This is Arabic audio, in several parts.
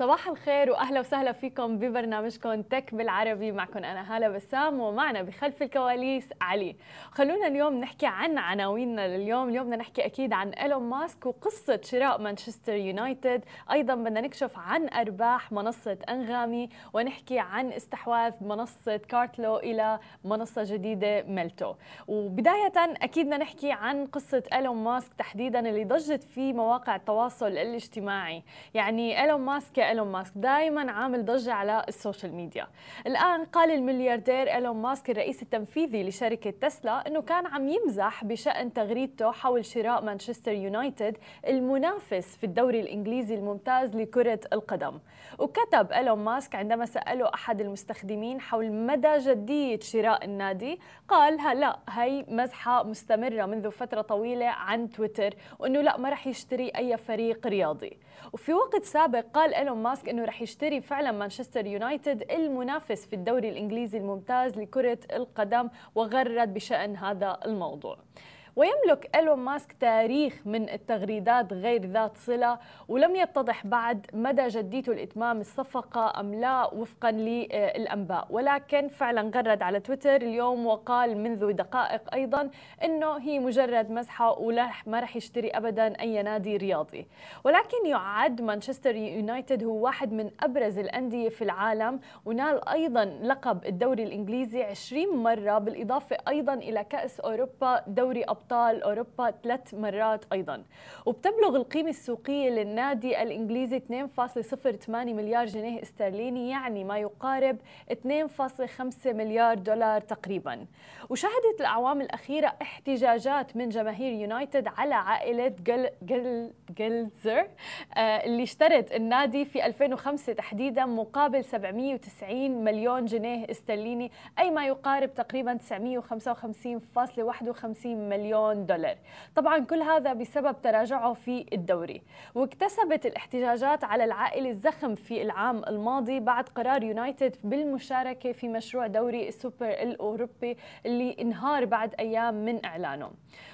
صباح الخير وأهلا وسهلا فيكم ببرنامجكم تك بالعربي. معكم أنا هالة بسام ومعنا بخلف الكواليس علي. خلونا اليوم نحكي عن عناويننا لليوم. اليوم بدنا نحكي أكيد عن إيلون ماسك وقصة شراء مانشستر يونايتد. أيضا بدنا نكشف عن أرباح منصة أنغامي ونحكي عن استحواذ منصة كارتلو إلى منصة جديدة ميلتو. وبداية أكيد بدنا نحكي عن قصة إيلون ماسك تحديدا اللي ضجت في مواقع التواصل الاجتماعي. يعني إيلون ماسك إيلون ماسك دائما عامل ضجة على ال social media. الآن قال الملياردير إيلون ماسك الرئيس التنفيذي لشركة تسلا أنه كان عم يمزح بشأن تغريدته حول شراء مانشستر يونايتد المنافس في الدوري الإنجليزي الممتاز لكرة القدم. وكتب إيلون ماسك عندما سأله أحد المستخدمين حول مدى جدية شراء النادي قال لا هي مزحة مستمرة منذ فترة طويلة عن تويتر وأنه لا ما رح يشتري أي فريق رياضي. وفي وقت سابق قال إيلون ماسك إنه رح يشتري فعلا مانشستر يونايتد المنافس في الدوري الإنجليزي الممتاز لكرة القدم وغرد بشأن هذا الموضوع. ويملك إيلون ماسك تاريخ من التغريدات غير ذات صلة ولم يتضح بعد مدى جديته لإتمام الصفقة أم لا وفقا للأنباء. ولكن فعلا غرد على تويتر اليوم وقال منذ دقائق أيضا أنه هي مجرد مزحة ولا ما رح يشتري أبدا أي نادي رياضي. ولكن يعد مانشستر يونايتد هو واحد من أبرز الأندية في العالم ونال أيضا لقب الدوري الإنجليزي 20 مرة بالإضافة أيضا إلى كأس أوروبا دوري أبطال. أبطال أوروبا ثلاث مرات أيضا. وبتبلغ القيمة السوقية للنادي الإنجليزي 2.08 مليار جنيه استرليني يعني ما يقارب 2.5 مليار دولار تقريبا. وشهدت الأعوام الأخيرة احتجاجات من جماهير يونايتد على عائلة جل جل جلزر آه، اللي اشترت النادي في 2005 تحديدا مقابل 790 مليون جنيه استرليني أي ما يقارب تقريبا 955.51 مليون مليون دولار. طبعا كل هذا بسبب تراجعه في الدوري. واكتسبت الاحتجاجات على العائلة الزخم في العام الماضي بعد قرار يونايتد بالمشاركة في مشروع دوري السوبر الأوروبي اللي انهار بعد أيام من إعلانه.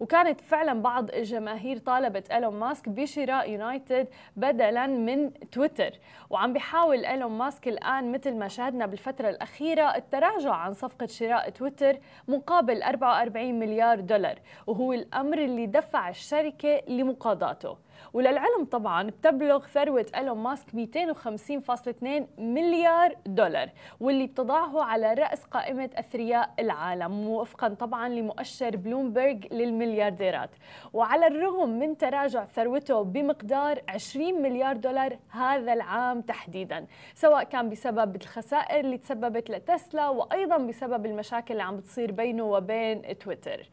وكانت فعلا بعض الجماهير طالبت إيلون ماسك بشراء يونايتد بدلا من تويتر. وعم بيحاول إيلون ماسك الآن مثل ما شاهدنا بالفترة الأخيرة التراجع عن صفقة شراء تويتر مقابل 44 مليار دولار. وهو الأمر اللي دفع الشركة لمقاضاته. وللعلم طبعا بتبلغ ثروة إيلون ماسك 250.2 مليار دولار واللي بتضعه على رأس قائمة أثرياء العالم وفقا طبعا لمؤشر بلومبرج للمليارديرات. وعلى الرغم من تراجع ثروته بمقدار 20 مليار دولار هذا العام تحديدا سواء كان بسبب الخسائر اللي تسببت لتسلا وأيضا بسبب المشاكل اللي عم بتصير بينه وبين تويتر.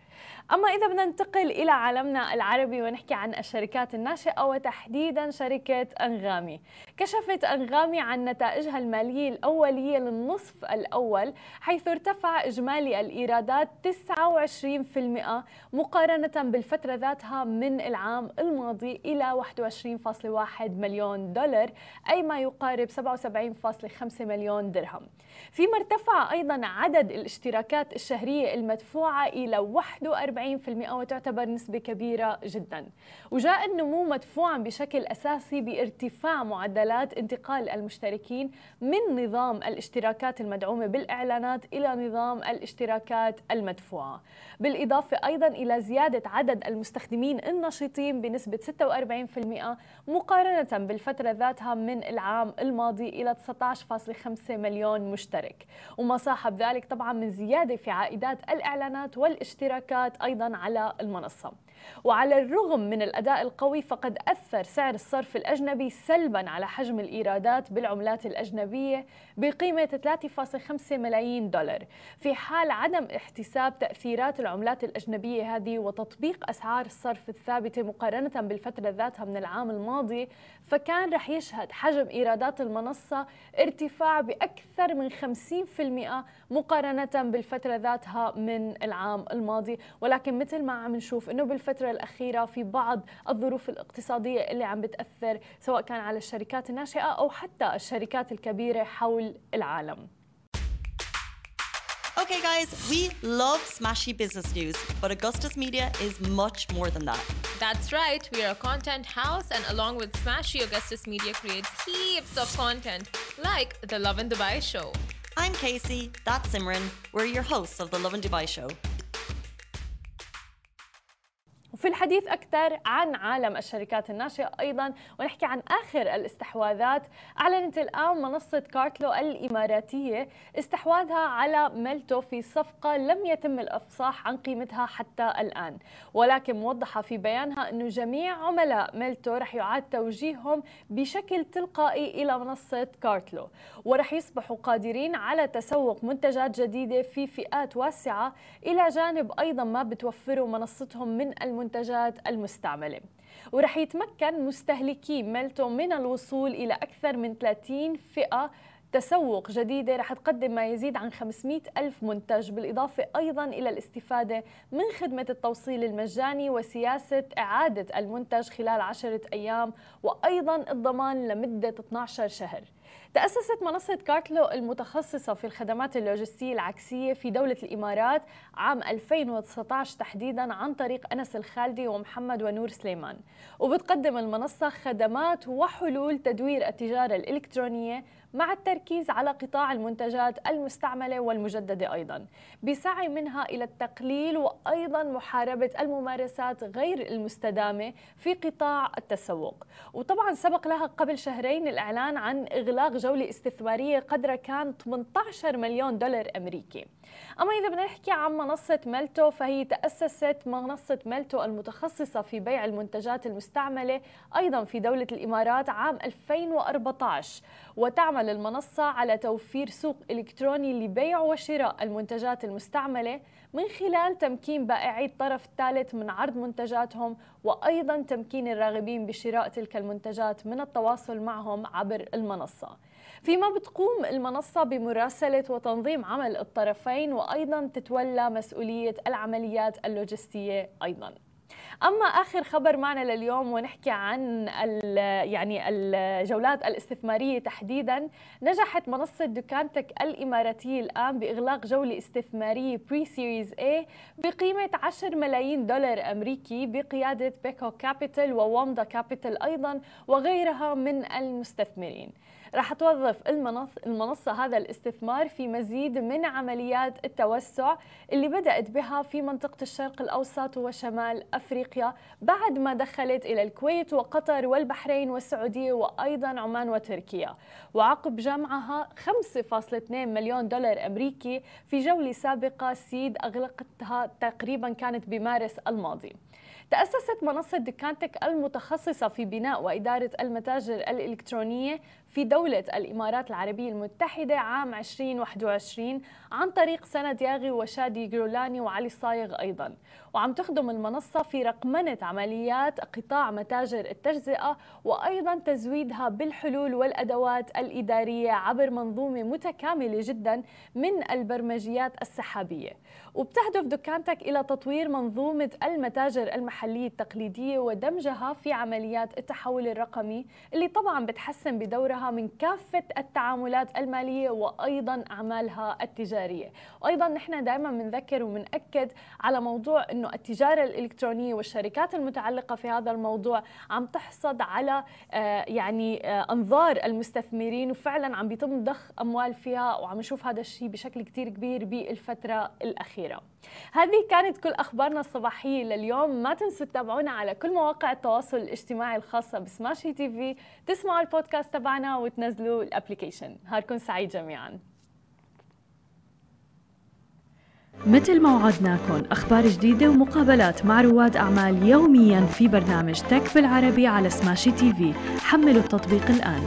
أما إذا بدنا ننتقل إلى عالمنا العربي ونحكي عن الشركات الناشئة وتحديدا شركة أنغامي. كشفت أنغامي عن نتائجها المالية الأولية للنصف الأول حيث ارتفع إجمالي الإيرادات 29% مقارنة بالفترة ذاتها من العام الماضي إلى 21.1 مليون دولار أي ما يقارب 77.5 مليون درهم. فيما ارتفع أيضا عدد الاشتراكات الشهرية المدفوعة إلى 41% وتعتبر نسبة كبيرة جدا. وجاء النمو مدفوعا بشكل أساسي بارتفاع معدلات انتقال المشتركين من نظام الاشتراكات المدعومة بالإعلانات إلى نظام الاشتراكات المدفوعة. بالإضافة أيضا إلى زيادة عدد المستخدمين النشيطين بنسبة 46% مقارنة بالفترة ذاتها من العام الماضي إلى 19.5 مليون مشترك. وما صاحب ذلك طبعا من زيادة في عائدات الإعلانات والاشتراكات أيضا على المنصة. وعلى الرغم من الأداء القوي فقد أثر سعر الصرف الأجنبي سلبا على حجم الإيرادات بالعملات الأجنبية بقيمة 3.5 ملايين دولار. في حال عدم احتساب تأثيرات العملات الأجنبية هذه وتطبيق أسعار الصرف الثابتة مقارنة بالفترة ذاتها من العام الماضي فكان رح يشهد حجم إيرادات المنصة ارتفاع بأكثر من 50% مقارنة بالفترة ذاتها من العام الماضي. ولكن مثل ما عم نشوف أنه بالفترة الأخيرة في بعض الظروف الاقتصادية اللي عم بتأثر سواء كان على الشركات الناشئة أو حتى الشركات الكبيرة حول العالم Okay, guys, we love smashy business news, but Augustus Media is much more than that. That's right, we are a content house, and along with Smashy, Augustus Media creates heaps of content, like the Love in Dubai show. I'm Casey, that's Simran. We're your hosts of the Love in Dubai show. وفي الحديث أكثر عن عالم الشركات الناشئة أيضا ونحكي عن آخر الاستحواذات. أعلنت الآن منصة كارتلو الإماراتية استحواذها على ميلتو في صفقة لم يتم الإفصاح عن قيمتها حتى الآن. ولكن موضحة في بيانها أنه جميع عملاء ميلتو رح يعاد توجيههم بشكل تلقائي إلى منصة كارتلو. ورح يصبحوا قادرين على تسوق منتجات جديدة في فئات واسعة. إلى جانب أيضا ما بتوفره منصتهم من المنتجات المنتجات المستعملة. ورح يتمكن مستهلكي ميلتو من الوصول إلى أكثر من 30 فئة تسوق جديدة. رح تقدم ما يزيد عن 500 ألف منتج بالإضافة أيضا إلى الاستفادة من خدمة التوصيل المجاني وسياسة إعادة المنتج خلال عشرة أيام وأيضا الضمان لمدة 12 شهر. تأسست منصة كارتلو المتخصصة في الخدمات اللوجستية العكسية في دولة الإمارات عام 2019 تحديدا عن طريق أنس الخالدي ومحمد ونور سليمان. وبتقدم المنصة خدمات وحلول تدوير التجارة الإلكترونية مع التركيز على قطاع المنتجات المستعملة والمجددة أيضا بسعي منها إلى التقليل وأيضا محاربة الممارسات غير المستدامة في قطاع التسوق. وطبعا سبق لها قبل شهرين الإعلان عن إغلاق جولة استثمارية قدرها كان 18 مليون دولار أمريكي. أما إذا بدنا نحكي عن منصة ميلتو فهي تأسست منصة ميلتو المتخصصة في بيع المنتجات المستعملة أيضا في دولة الإمارات عام 2014 وتعمل المنصة على توفير سوق إلكتروني لبيع وشراء المنتجات المستعملة من خلال تمكين بائعي الطرف الثالث من عرض منتجاتهم وأيضا تمكين الراغبين بشراء تلك المنتجات من التواصل معهم عبر المنصة. فيما بتقوم المنصة بمراسلة وتنظيم عمل الطرفين وأيضا تتولى مسؤولية العمليات اللوجستية أيضا. أما آخر خبر معنا لليوم ونحكي عن ال يعني الجولات الاستثمارية تحديدا نجحت منصة دوكانتك الإماراتية الآن بإغلاق جولة استثمارية pre-series A بقيمة 10 ملايين دولار أمريكي بقيادة بيكو كابيتال ووامدا كابيتال أيضا وغيرها من المستثمرين. راح توظف المنصة هذا الاستثمار في مزيد من عمليات التوسع اللي بدأت بها في منطقة الشرق الأوسط وشمال أفريقيا. بعد ما دخلت إلى الكويت وقطر والبحرين والسعودية وأيضا عمان وتركيا. وعقب جمعها 5.2 مليون دولار أمريكي في جولة سابقة سيد أغلقتها تقريبا كانت بمارس الماضي. تأسست منصة دكانتك المتخصصة في بناء وإدارة المتاجر الإلكترونية في دولة الإمارات العربية المتحدة عام 2021 عن طريق سند ياغي وشادي جرولاني وعلي صايغ أيضا. وعم تخدم المنصة في رقمنة عمليات قطاع متاجر التجزئة وأيضا تزويدها بالحلول والأدوات الإدارية عبر منظومة متكاملة جدا من البرمجيات السحابية. وبتهدف دكانتك إلى تطوير منظومة المتاجر المحلية التقليدية ودمجها في عمليات التحول الرقمي اللي طبعا بتحسن بدورها من كافة التعاملات المالية وأيضا أعمالها التجارية. وأيضا نحن دائما بنذكر وبنأكد على موضوع أنه التجارة الإلكترونية والشركات المتعلقة في هذا الموضوع عم تحصد على آه، يعني آه، أنظار المستثمرين وفعلا عم بيتم ضخ أموال فيها وعم نشوف هذا الشيء بشكل كتير كبير بالفترة الأخيرة. هذه كانت كل أخبارنا الصباحية لليوم. ما تنسوا تتابعونا على كل مواقع التواصل الاجتماعي الخاصة بسماشي تي في. تسمعوا البودكاست تبعنا وتنزلوا ال application. نهاركم سعيد جميعاً. مثل ما وعدناكم أخبار جديدة ومقابلات مع رواد أعمال يوميا في برنامج تك بالعربي على سماشي تي في. حملوا التطبيق الآن.